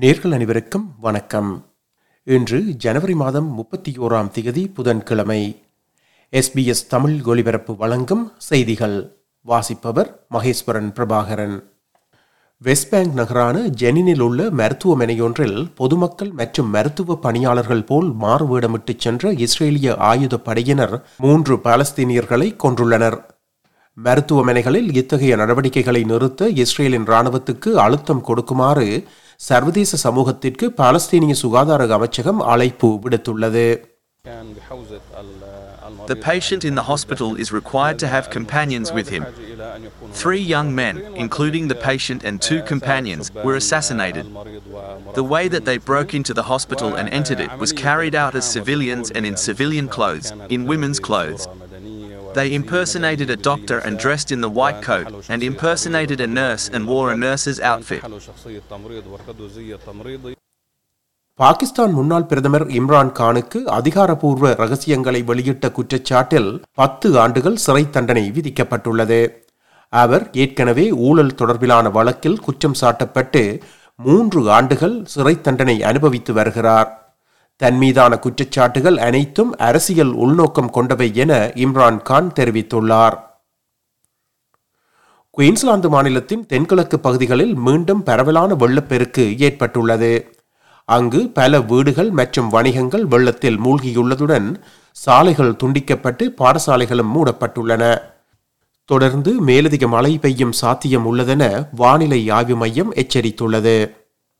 நேர்கள் அனைவருக்கும் வணக்கம். இன்று ஜனவரி மாதம் முப்பத்தி ஓராம் திகதி புதன்கிழமை. எஸ்பிஎஸ் தமிழ் ஒலிபரப்பு வழங்கும் செய்திகள். வாசிப்பவர் மகேஸ்வரன் பிரபாகரன். வெஸ்ட் பேங்க் நகரான ஜெனினில் உள்ள மருத்துவமனையொன்றில் பொதுமக்கள் மற்றும் மருத்துவ பணியாளர்கள் போல் மாறுவேடமிட்டுச் சென்ற இஸ்ரேலிய ஆயுதப் படையினர் மூன்று பாலஸ்தீனியர்களை கொன்றுள்ளனர். மருத்துவமனைகளில் இத்தகைய நடவடிக்கைகளை நிறுத்த இஸ்ரேலின் ராணுவத்துக்கு அழுத்தம் கொடுக்குமாறு சர்வதேச சமூகத்திற்கு பாலஸ்தீனிய சுகாதார அமைச்சகம் அழைப்பு விடுத்துள்ளது The patient in the hospital is required to have companions with him. Three young men, including the patient and two companions, were assassinated. The way that they broke into the hospital and entered it was carried out as civilians and in civilian clothes, in women's clothes. They impersonated a doctor and dressed in the white coat, and impersonated a nurse and wore a nurse's outfit. Pakistan முன்னாள் பிரதமர் இம்ரான் கானுக்கு அதிகாரப்பூர்வ ரகசியங்களை வெளியிட்ட குற்றச்சாட்டில் பத்து ஆண்டுகள் சிறை தண்டனை விதிக்கப்பட்டுள்ளது அவர் ஏற்கனவே ஊழல் தொடர்பிலான வழக்கில் குற்றம் சாட்டப்பட்டு மூன்று ஆண்டுகள் சிறை தண்டனை அனுபவித்து வருகிறார் தன் மீதான குற்றச்சாட்டுகள் அனைத்தும் அரசியல் உள்நோக்கம் கொண்டவை என இம்ரான் கான் தெரிவித்துள்ளார். குயின்ஸ்லாந்து மாநிலத்தின் தென்கிழக்கு பகுதிகளில் மீண்டும் பரவலான வெள்ளப்பெருக்கு ஏற்பட்டுள்ளது. அங்கு பல வீடுகள் மற்றும் வணிகங்கள் வெள்ளத்தில் மூழ்கியுள்ளதுடன் சாலைகள் துண்டிக்கப்பட்டு பாடசாலைகளும் மூடப்பட்டுள்ளன. தொடர்ந்து மேலதிக மழை பெய்யும் சாத்தியம் உள்ளதென வானிலை ஆய்வு மையம் எச்சரித்துள்ளது.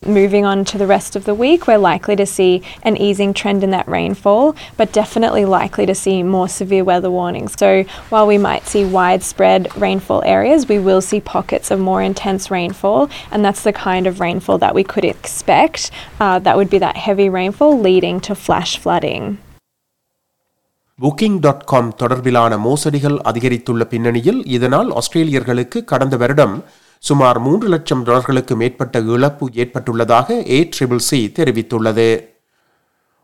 Moving on to the rest of the week, we're likely to see an easing trend in that rainfall, but definitely likely to see more severe weather warnings. So, while we might see widespread rainfall areas, we will see pockets of more intense rainfall, and that's the kind of rainfall that we could expect. Uh, that would be that heavy rainfall leading to flash flooding. Booking dot com தொடர்பிலான மோசடிகள் அதிகரித்துள்ள பின்னணியில் இதனால் ஆஸ்திரேலியர்களுக்கு கடந்த வருடம் சுமார் மூன்று லட்சம் டாலர்களுக்கு மேற்பட்ட இழப்பு ஏற்பட்டுள்ளதாக ஏ ட்ரிபிள் சி தெரிவித்துள்ளது.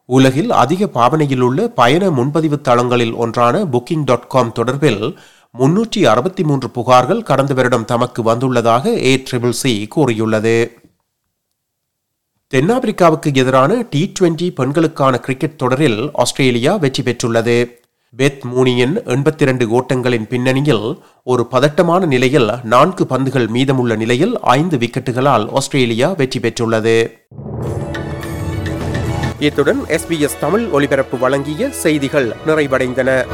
உலகில் அதிக பாவனையில் உள்ள பயண முன்பதிவு தளங்களில் ஒன்றான புக்கிங் டாட் காம் தொடர்பில் முன்னூற்றி அறுபத்தி மூன்று புகார்கள் கடந்த வருடம் தமக்கு வந்துள்ளதாக ஏ ட்ரிபிள் சி கூறியுள்ளது. தென்னாப்பிரிக்காவுக்கு எதிரான டி டுவெண்டி பெண்களுக்கான கிரிக்கெட் தொடரில் ஆஸ்திரேலியா வெற்றி பெற்றுள்ளது. பெத் மூனியின் எண்பத்தி இரண்டு ஓட்டங்களின் பின்னணியில் ஒரு பதட்டமான நிலையில் நான்கு பந்துகள் மீதமுள்ள நிலையில் ஐந்து விக்கெட்டுகளால் ஆஸ்திரேலியா வெற்றி பெற்றுள்ளது. இத்துடன் எஸ்பிஎஸ் தமிழ் ஒலிபரப்பு வழங்கிய செய்திகள் நிறைவடைந்தன.